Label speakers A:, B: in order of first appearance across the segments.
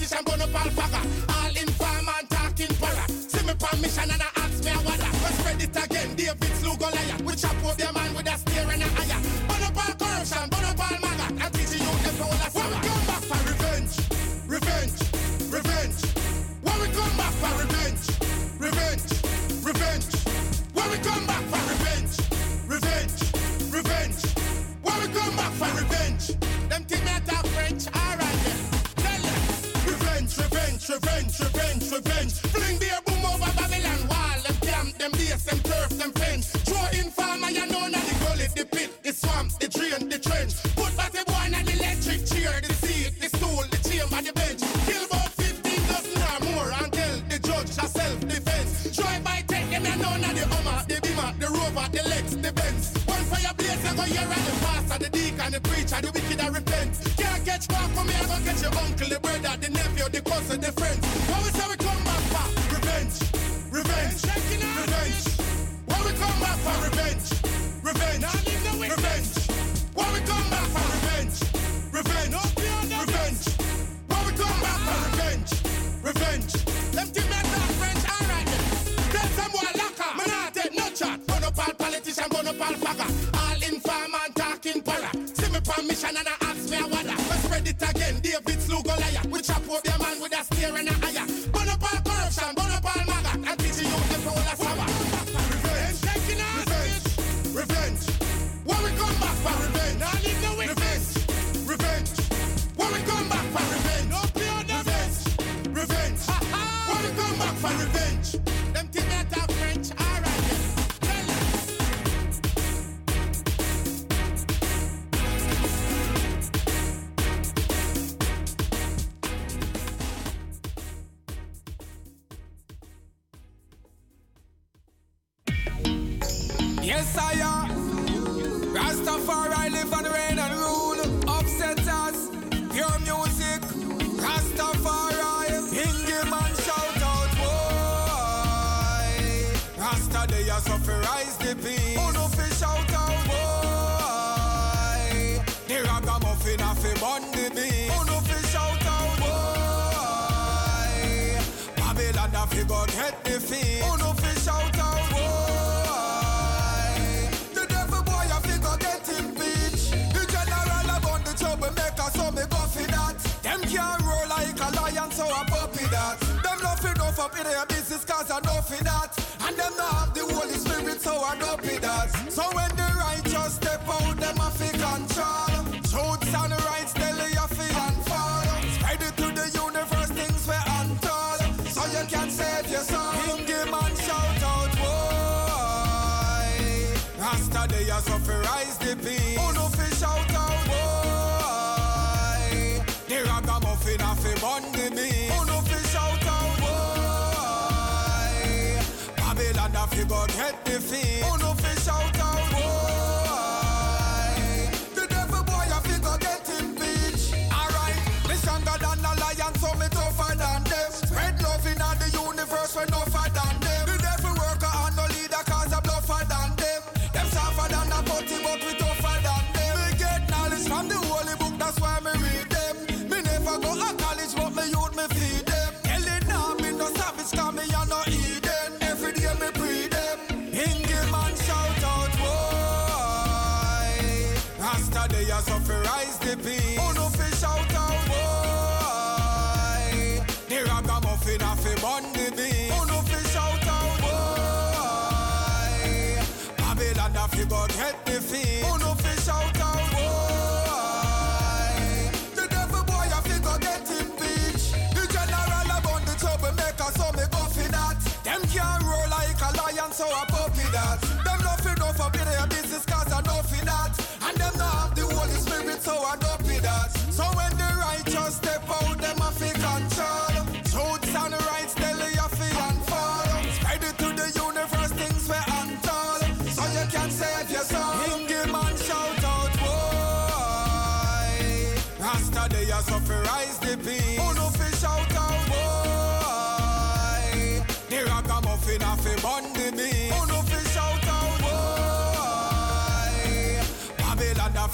A: Rastafari, Pure music,
B: muffin a fi bun the beat. Who no fi shout out boy? Babylon a fi go get the feet. Who no fi shout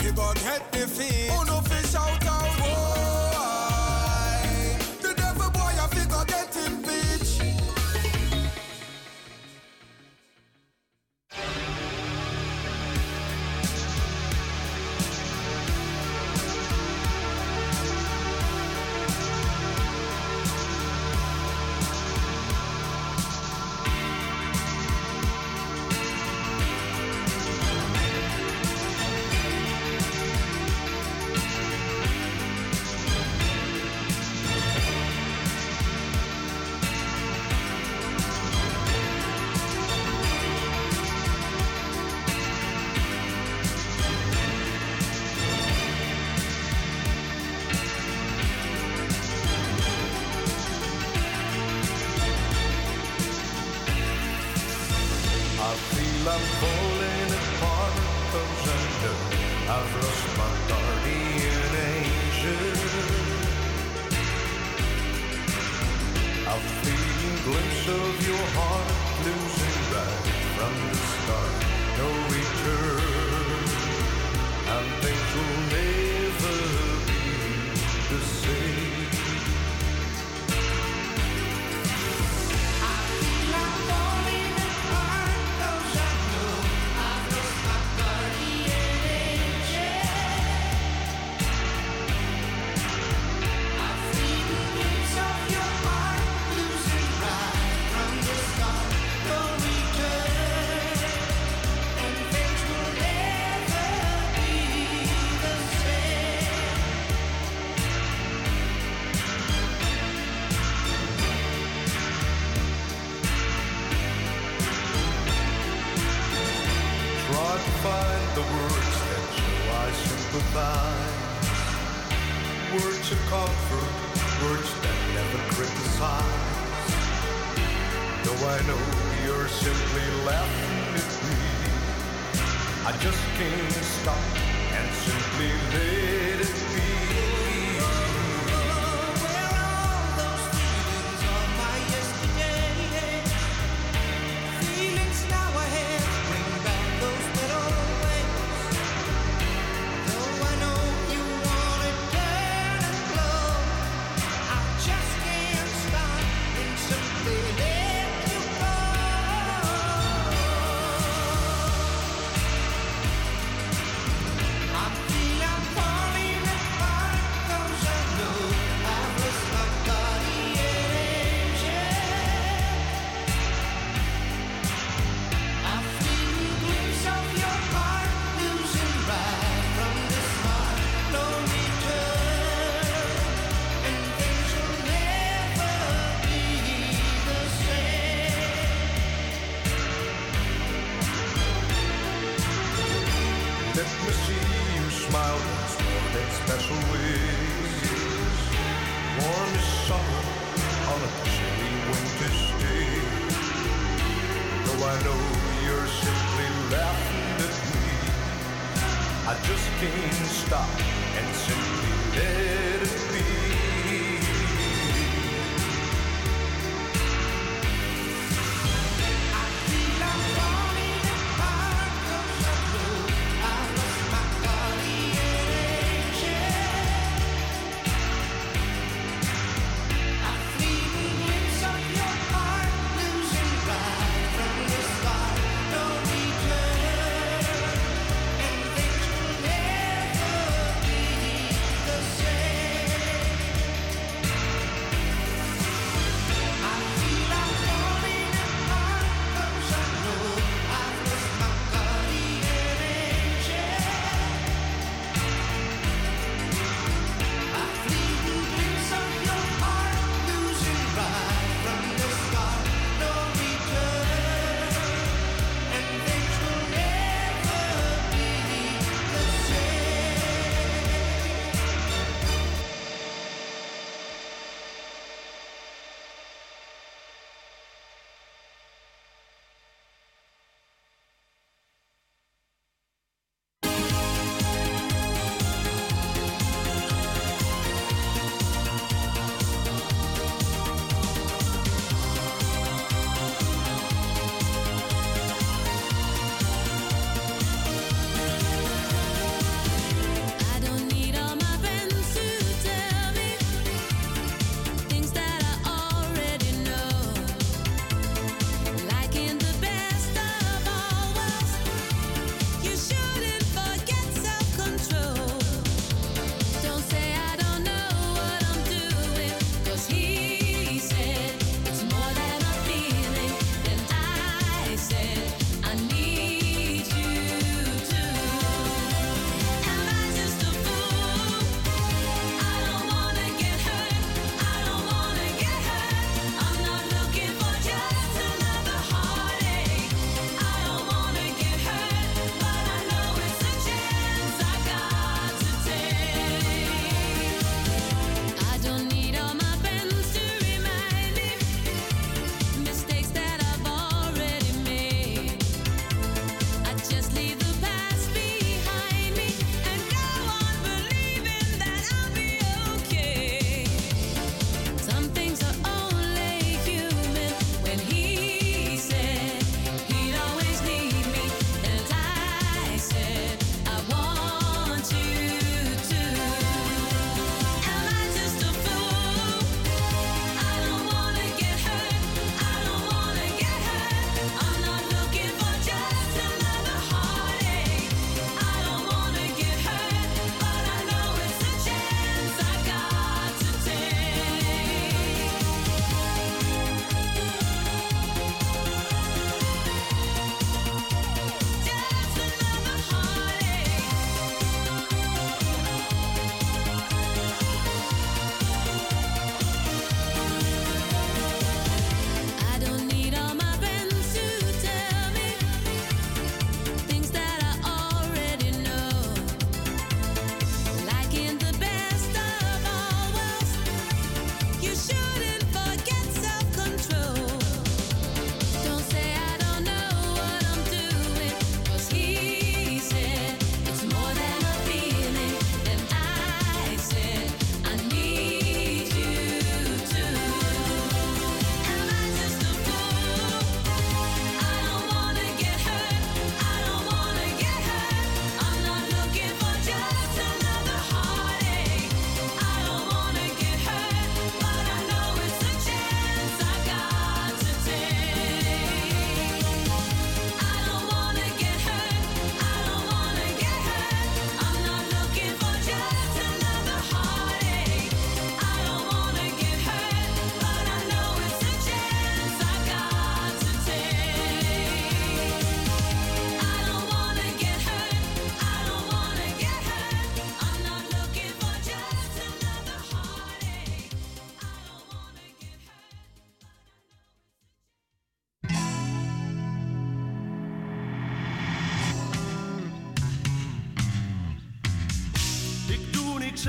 C: He
D: gon' head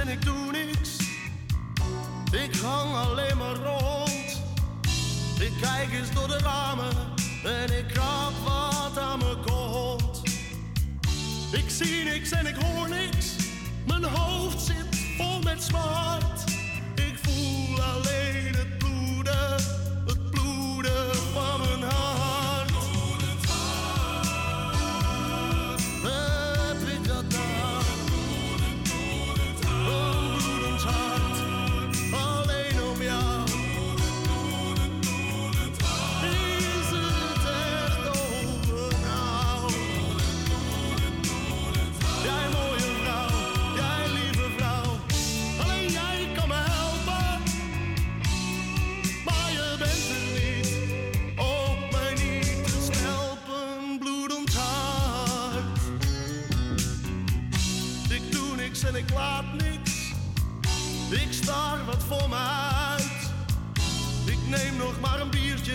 D: en ik doe niks. Ik hang alleen maar rond. Ik kijk eens door de ramen
E: en ik krap wat aan mijn kont. Ik zie niks en ik hoor niks. Mijn hoofd zit vol met zwart. voor. Ik neem nog maar een biertje.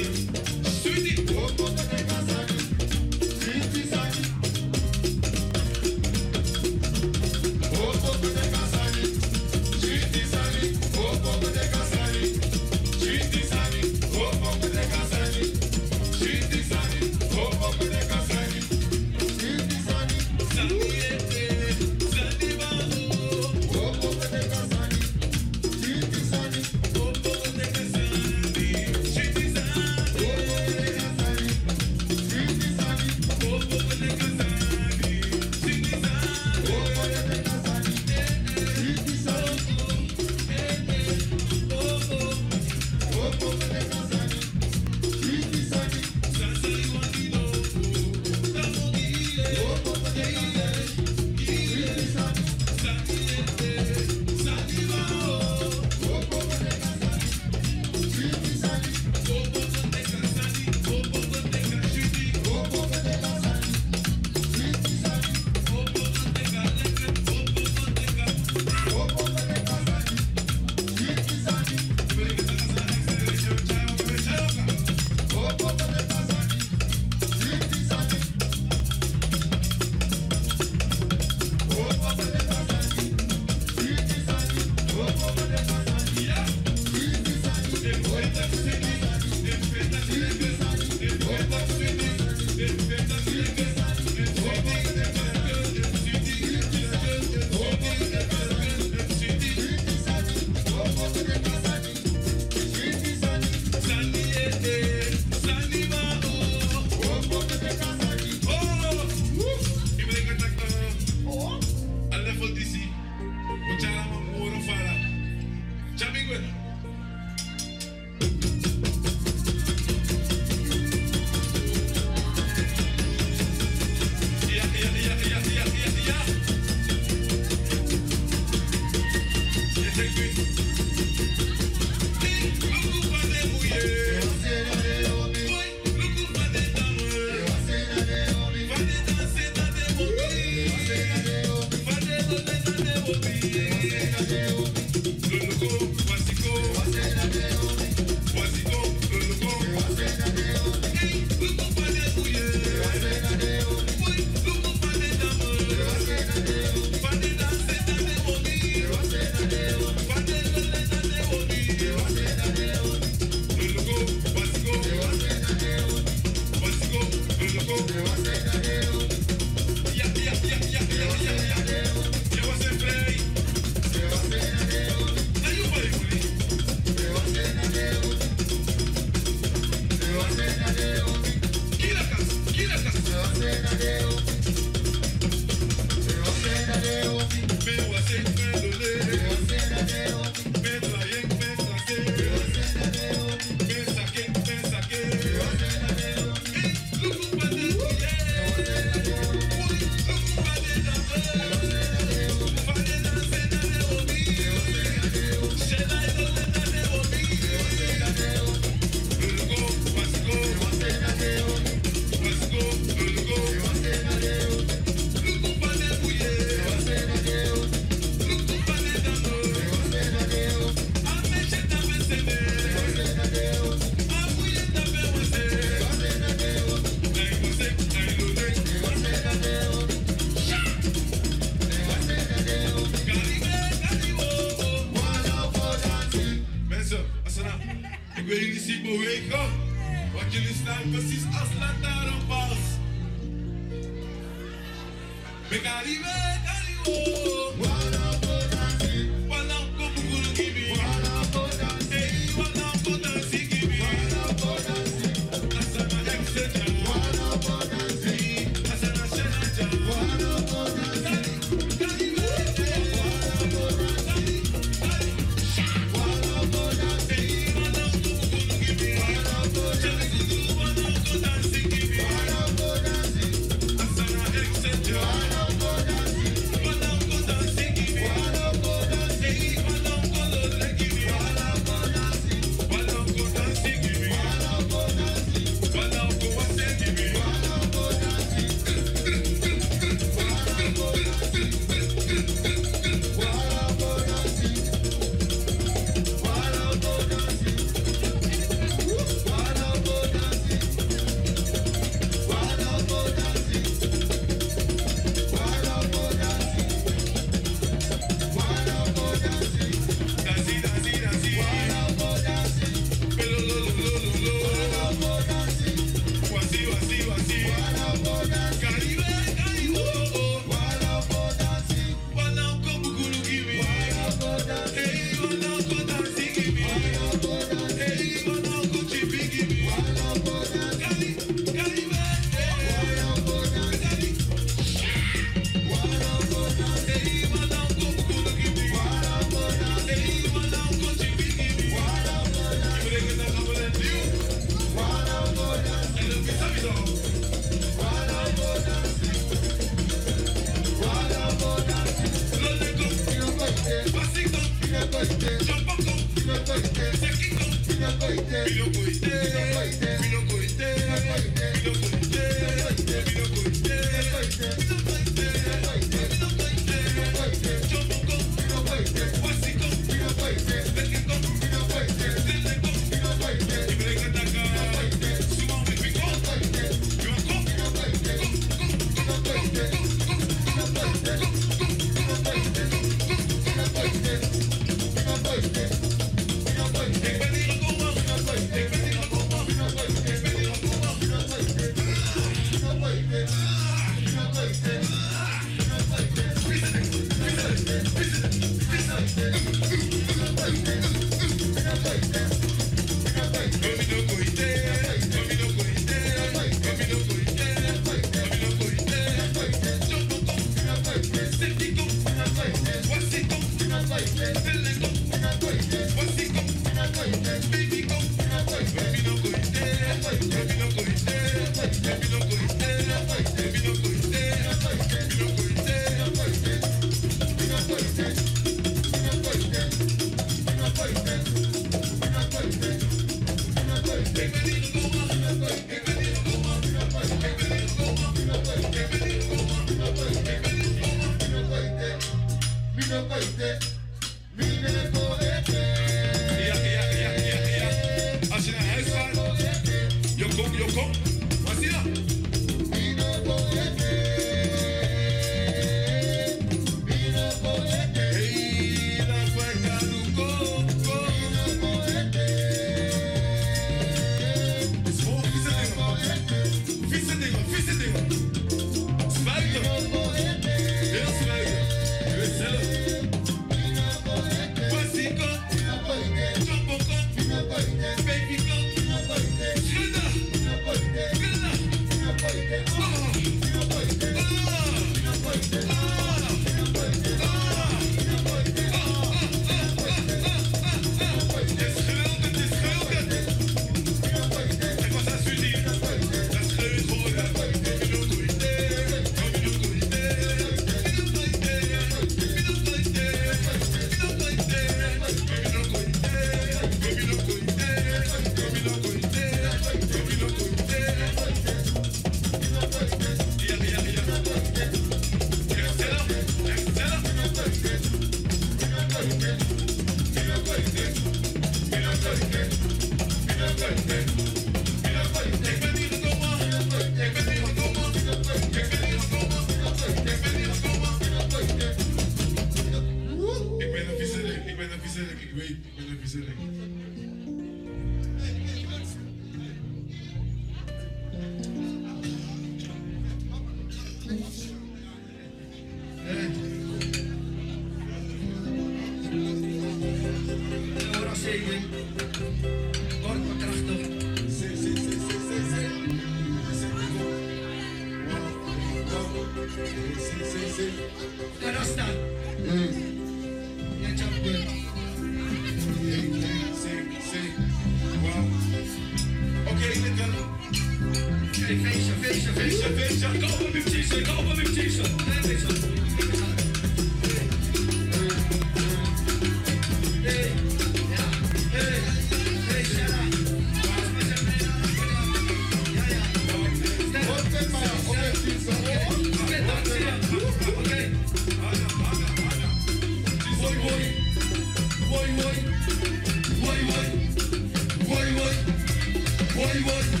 F: Hollywood.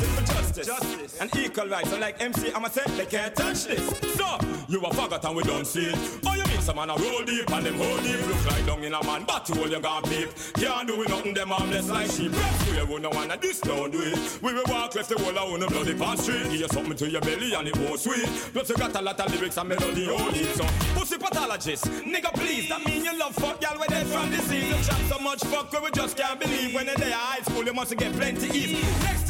F: Bust it, I bust it for justice. Justice. And equal rights. And like MC, I'ma say they can't touch this. So, you a faggot and we don't see it. Oh, you mean some man a roll deep and them hold deep. Look like down in a man, but you you gone peep. Can't do nothing, them armless like sheep. Rest we will no one and this don't do it. We will walk left the of on the bloody past street. Give you something to your belly and it won't sweet. Plus you got a lot of lyrics and melody oh, hold it. So, pussy pathologist, nigga please. That mean you love fuck y'all where they from disease. You chat so much fuck where we just can't believe. When they are high school, you must get plenty ease. Next thing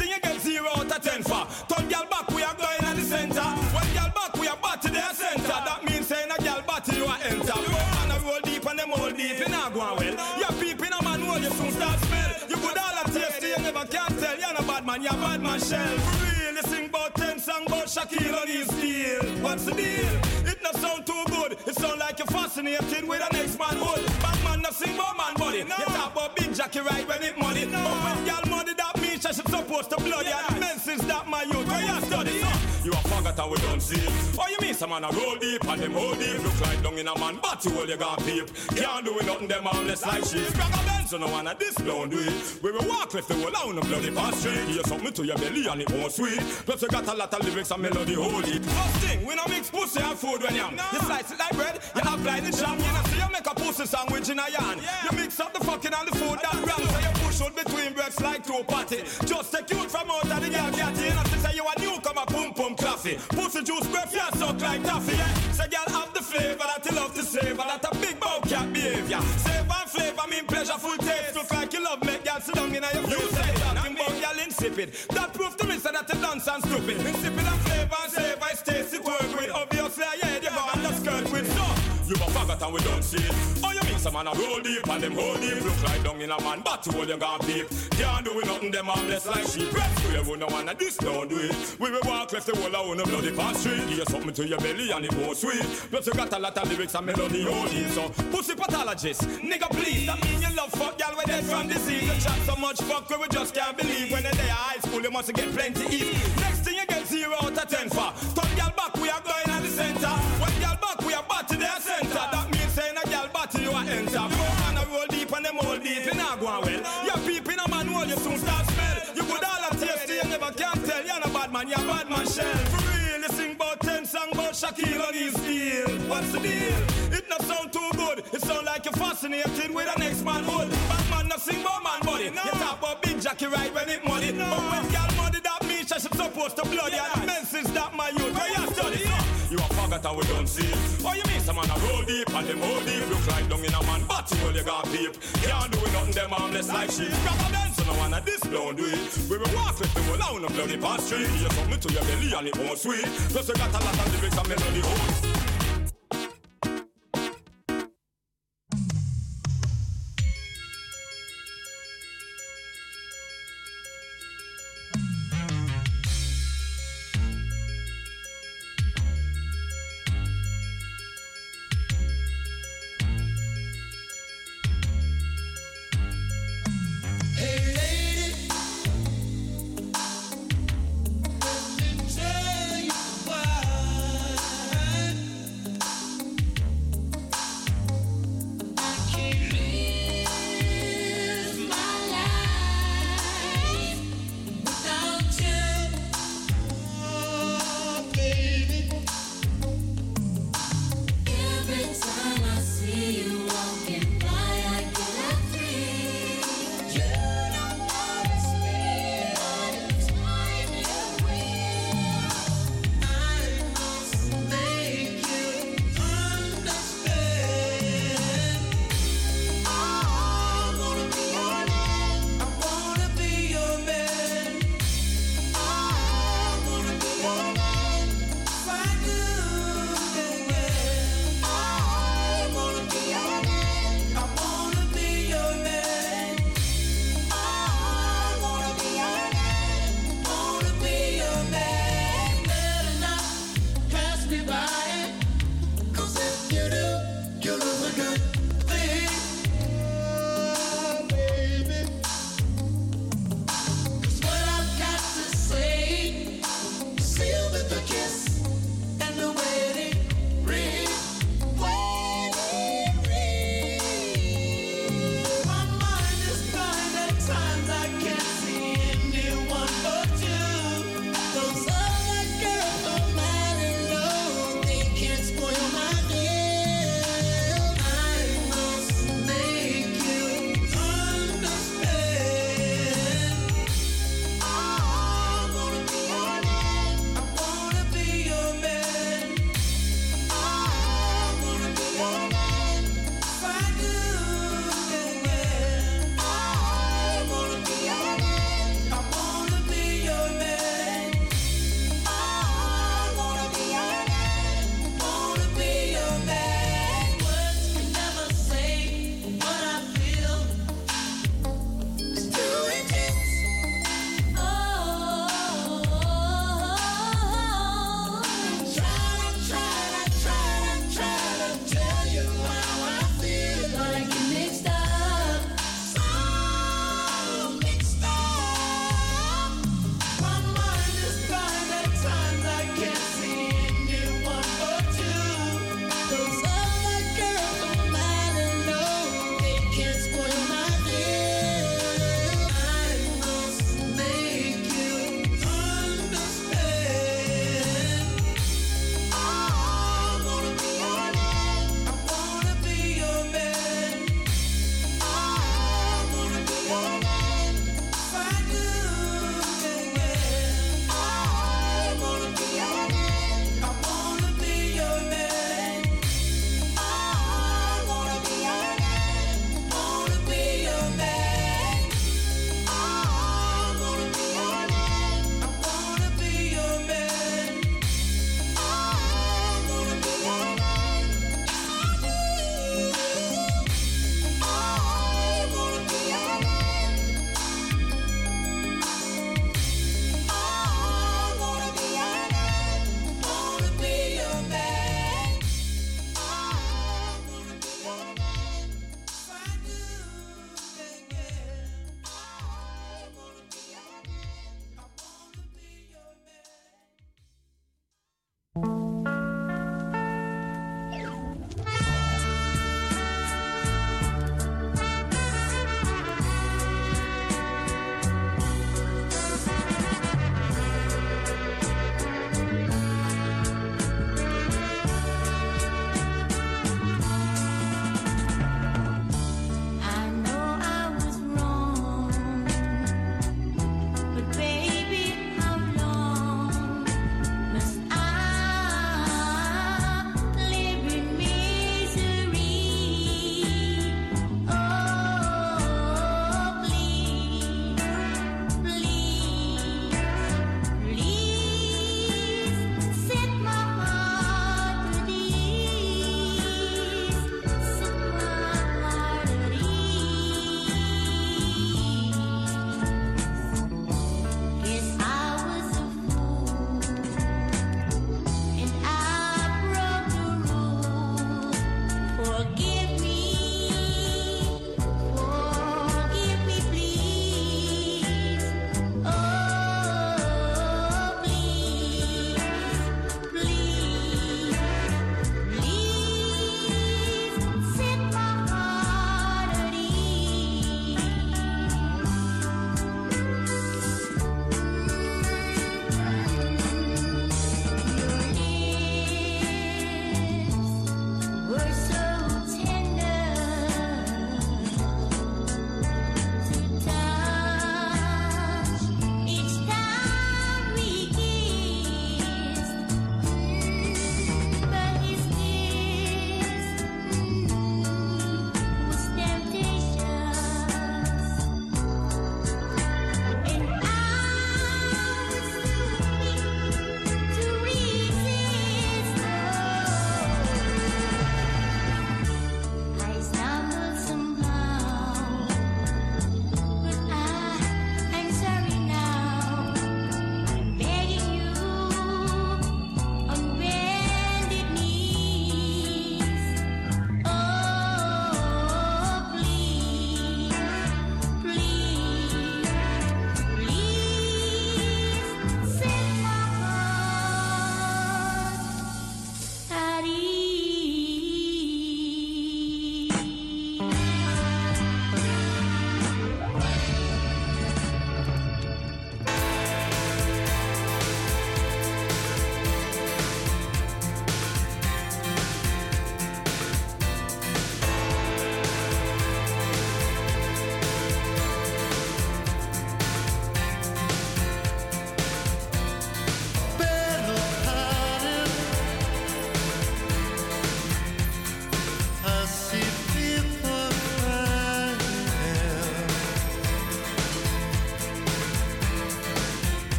F: you get zero out of ten for. Turn y'all back, we are going at the center. When y'all back, we are back to their center. That means saying a y'all batty you are enter. We man a roll deep and them hold deep. You not going well. You're peeping a man, know you soon start smell. You could all a taste, you never can tell. You're not bad man, you're bad man shell. For real, you sing about ten song about Shaquille O'Neal steel. What's the deal? Sound too good. It sound like you're fascinated with the next man hood. Bad man not sing about man body. You talk about big Jackie right when it money. But when y'all money that means she should supposed to bloody. And men since that my youth. Where you study? You a and we don't see. Oh, you mean some man a roll deep and them hold deep. Look like down in a man, but you all you got peep. Can't do it nothing, them armless like sheep. Grab a Benz, so no one of this don't do it. We will walk left the whole down the bloody past street. You something to your belly and it won't sweet. Plus you got a lot of lyrics and melody hold it. First thing, we no mix pussy and food when you You slice it like bread, you apply the jam. You know, see you make a pussy sandwich in a yarn. You mix up the fucking and the food that ram. So you push out between breasts like two patty. Just take you from out of the got you. You know, say you a newcomer, boom boom coffee. Pussy juice breath, you suck like toffee. Yeah. Say girl have the flavor that you love to savor. That a big bow cat behavior. Save and flavor mean pleasureful taste. Look like you love make girl sit down in your face. Say talking about girl insipid. That proof to me say that you dance and stupid. Insipid and flavor and savor, it's tasty work with. Obviously, you a faggot and we don't see it. Oh, you mean some man a roll deep and them hold deep. Look like down in a man, but you you got peep. Can't do nothing, them armless like sheep. Rest we have no one this don't do it. We will walk left the of on bloody past street. Give you something to your belly and it won't sweet. Plus you got a lot of lyrics and melody it. So, pussy pathologist, nigga please. That mean you love fuck y'all where they from disease. You chat so much fuck we just can't believe. When they're there high school, you must get plenty eat. Next thing you get zero out of ten for. Turn y'all back, we are going at the center. Song about Shaquille O'Neal. What's the deal? It not sound too good. It sound like you're fascinated with the next man hood. Bad man not sing about man body. You talk about big Jackie right when it money. But when y'all money that means she should supposed to bloody. And men since that my youth. Where you study? You a faggot and we don't see it. Oh, you mean some man a roll deep and them hold deep. Look like down in a man, you all you got peep. Can't do nothing, them armless like sheep. Grab a dance, so no one of this don't do it. We will walk with the whole down the bloody past street. You something to your belly and it won't sweet. Plus you got a lot of lyrics and melody hold.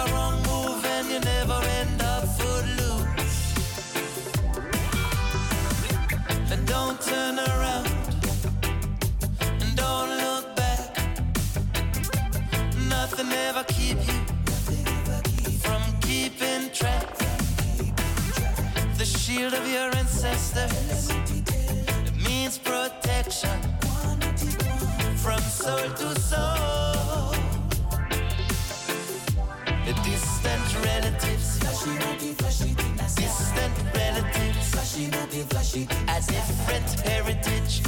G: A
H: wrong move and you never end up footloose. And don't turn around and don't look back. Nothing ever keep you from keeping track. The shield of your ancestors it means protection from soul to soul. The distant relatives, distant relatives, a different heritage.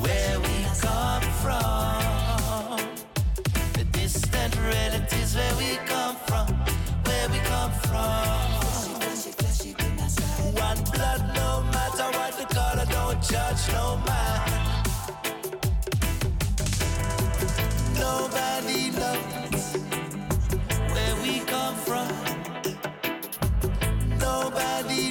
H: Where we come from. The distant relatives. Where we come from, where we come from. One blood, no matter what the color, don't judge no man.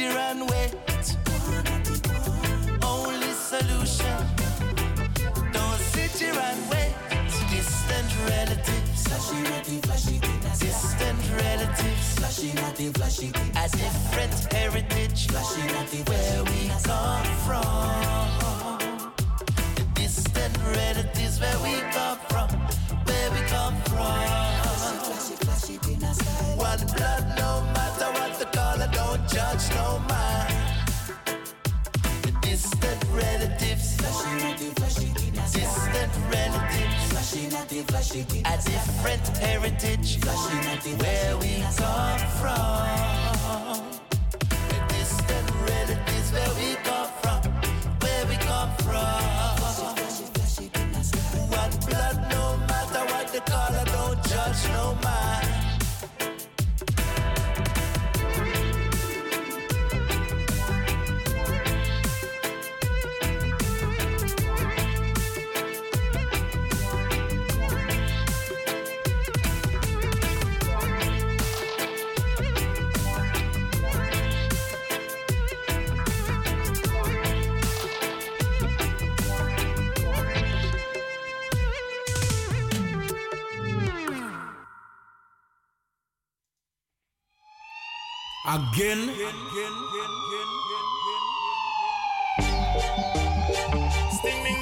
H: Here and wait. Only solution. Don't sit here and wait. Distant relatives. Distant relatives. A different heritage. Where we come from. The distant relatives. Where we come from. Where we come from keep in a. One blood, no matter what the color, don't judge no mind. The distant relatives, flashing at the
I: flashing Distant relatives, flashing at the flashing a different heritage, flashing at the where we come from. The distant relatives, where we come from, where we come from.
J: One blood, no matter what the
K: color, don't judge no mind. Tut. Ding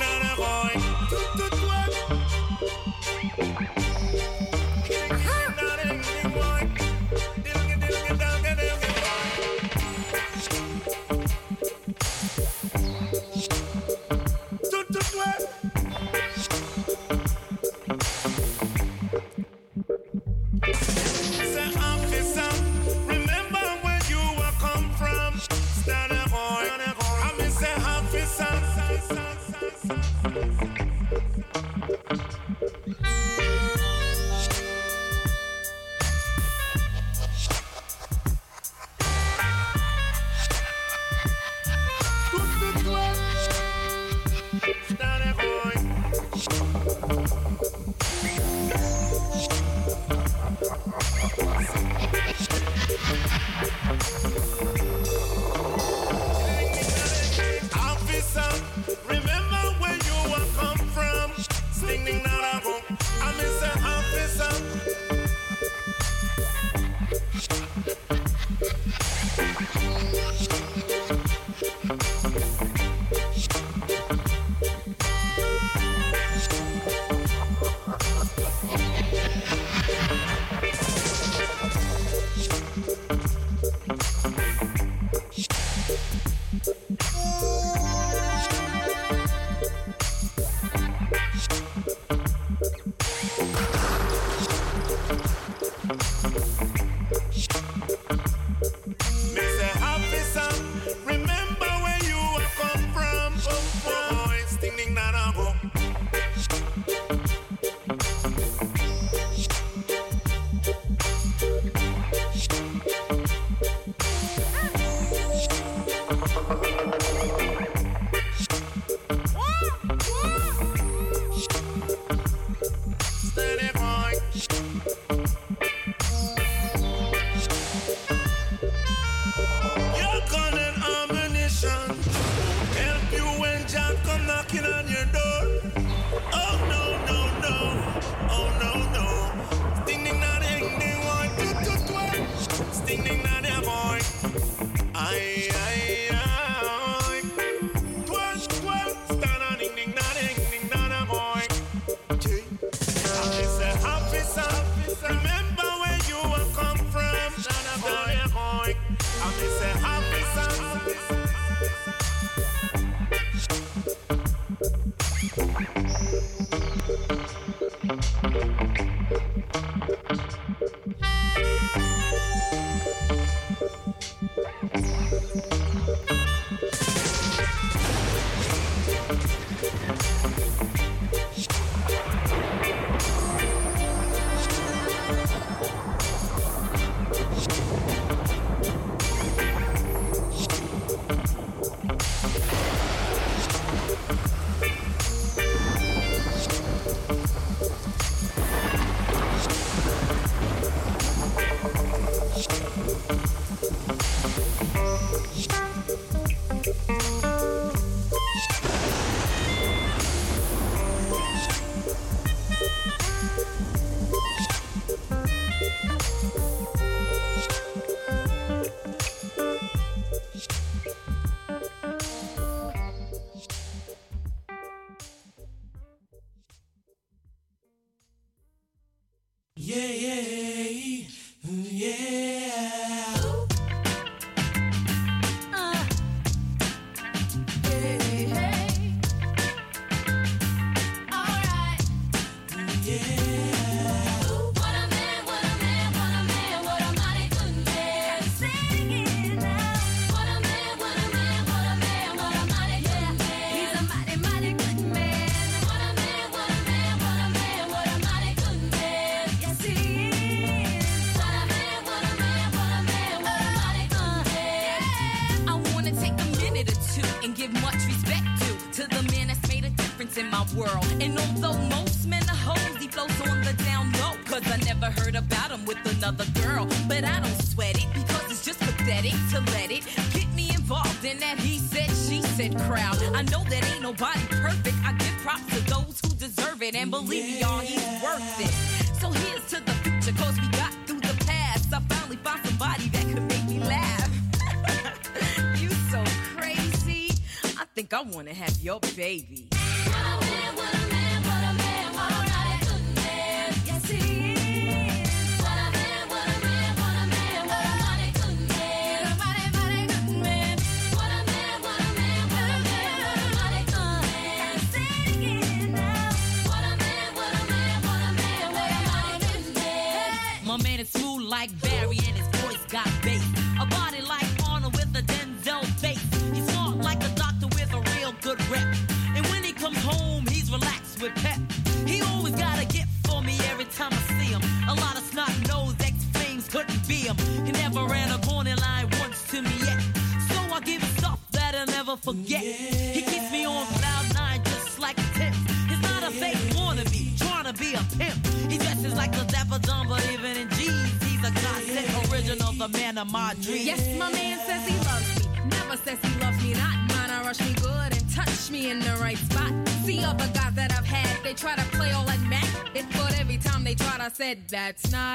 K: That's not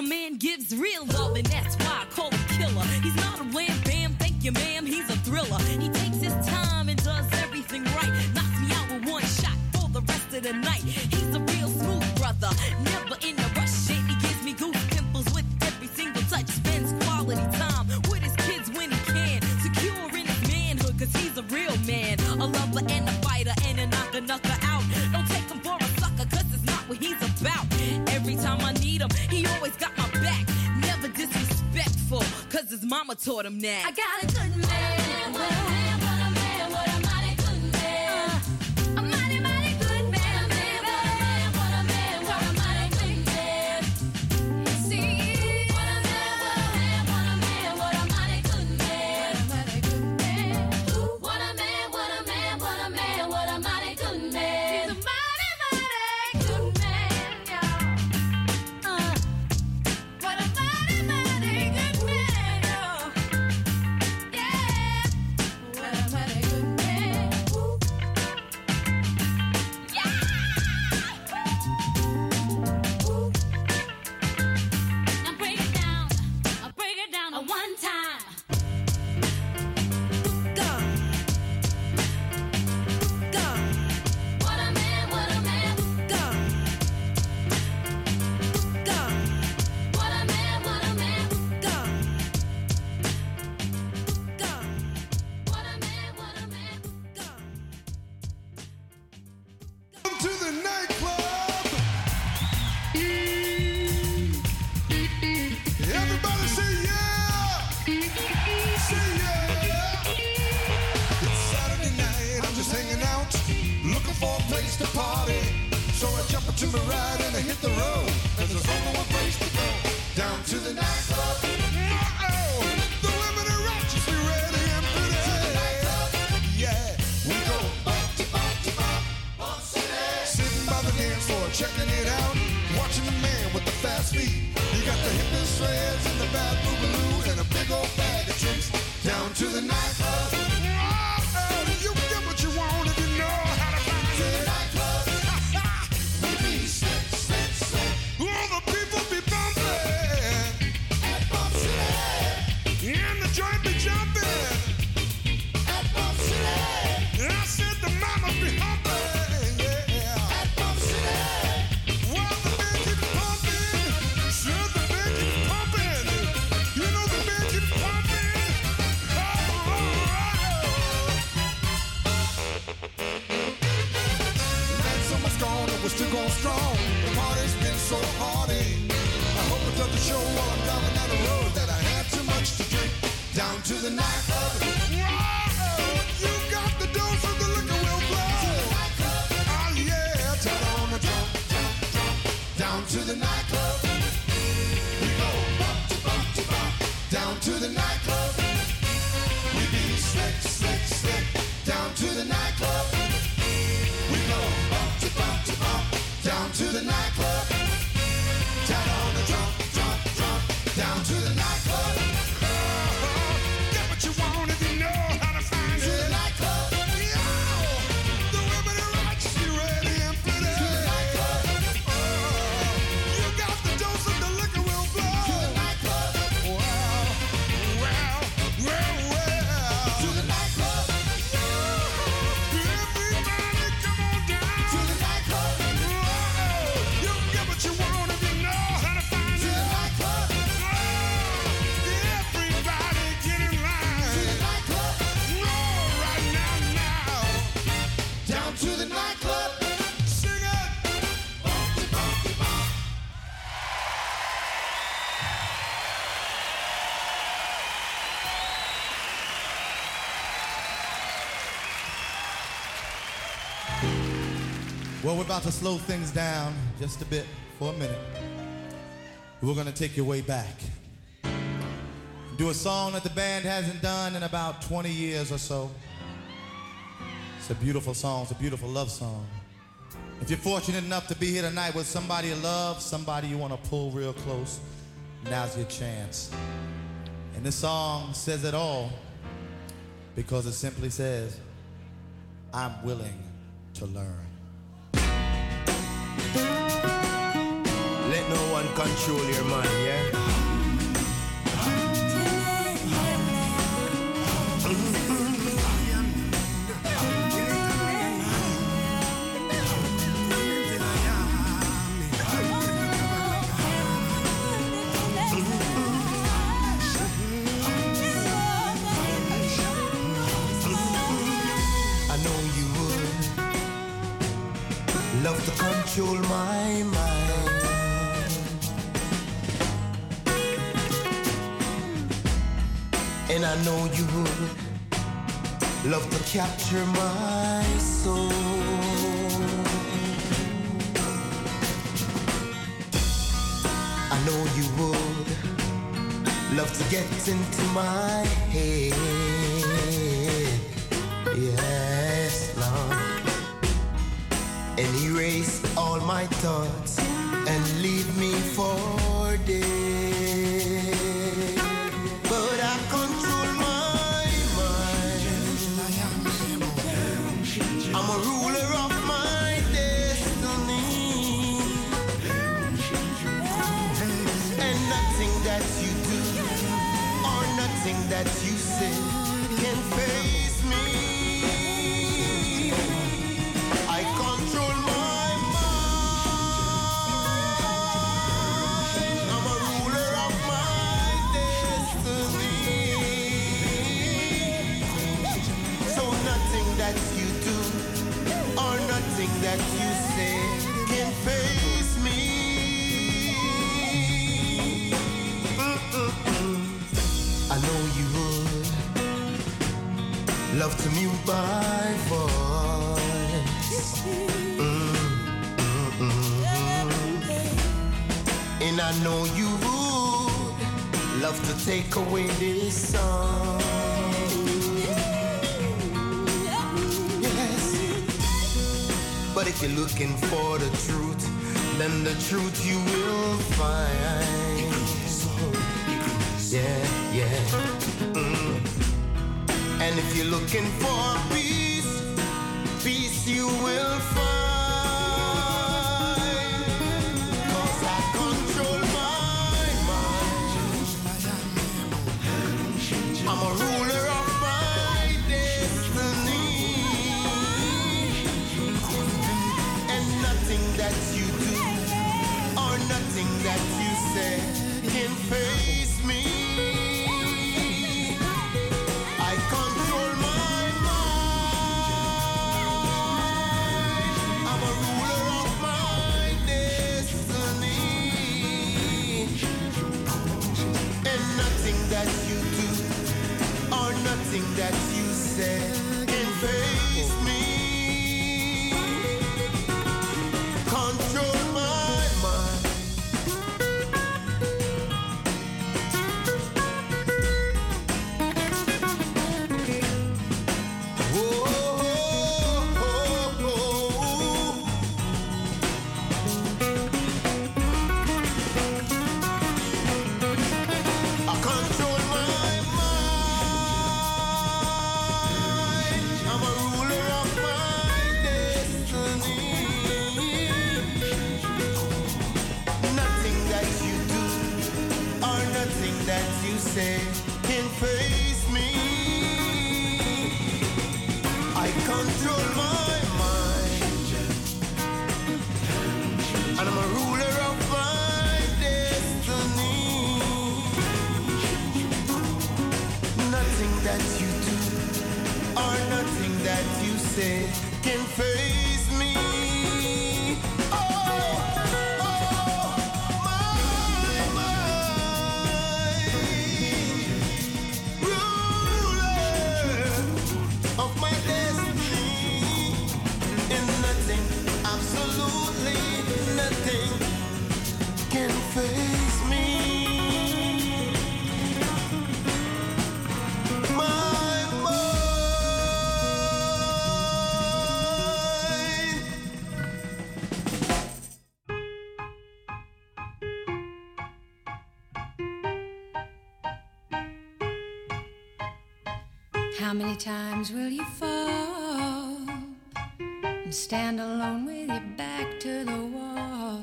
K: My
J: man gives real love, and that's why I call him killer. He's not a wham bam, thank you, ma'am. He's a thriller. He taught him that. I
L: gotta about to slow things down just a bit for a minute. We're going to take your way back. Do a song that the band hasn't done in about 20 years or so. It's a beautiful song, it's a beautiful love song. If you're fortunate enough to be here tonight with somebody you love, somebody you want to pull real close, now's your chance. And this song says it all because it simply says, I'm willing to learn.
M: Let no one control your mind, yeah?
N: Love to capture my soul. I know you would love to get into my head. Yes, love, And erase all my thoughts and leave me for dead. My voice. And I know you would love to take away this song. Yes. But if you're looking for the truth, then the truth you will find. Yeah, yeah. And if you're looking for peace, peace you will find. and
O: stand alone with your back to the wall.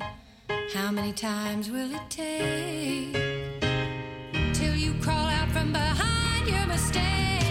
O: How many times will it take till you crawl out from behind your mistake?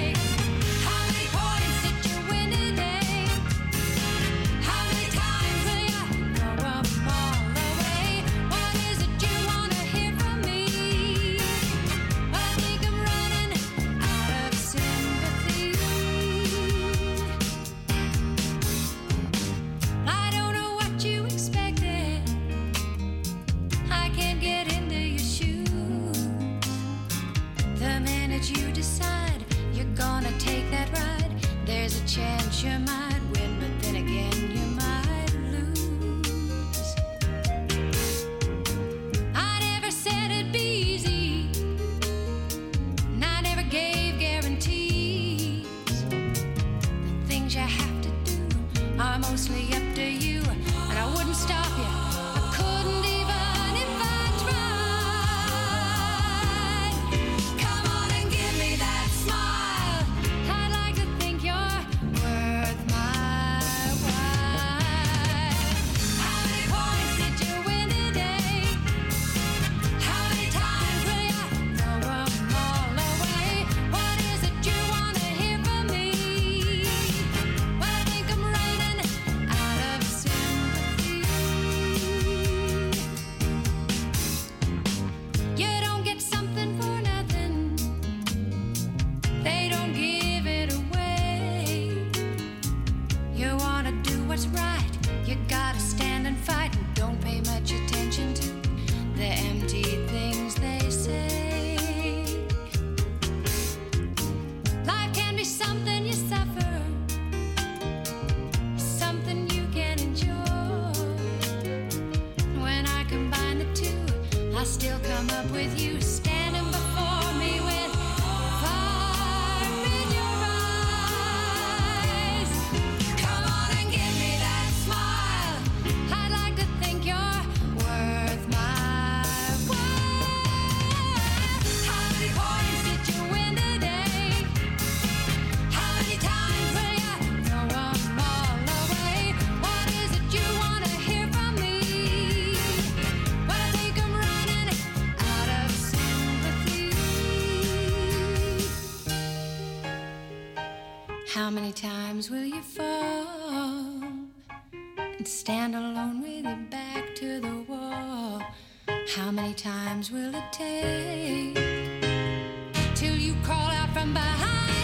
O: How many times will you fall and stand alone with your back to the wall? How many times will it take till you call out from behind?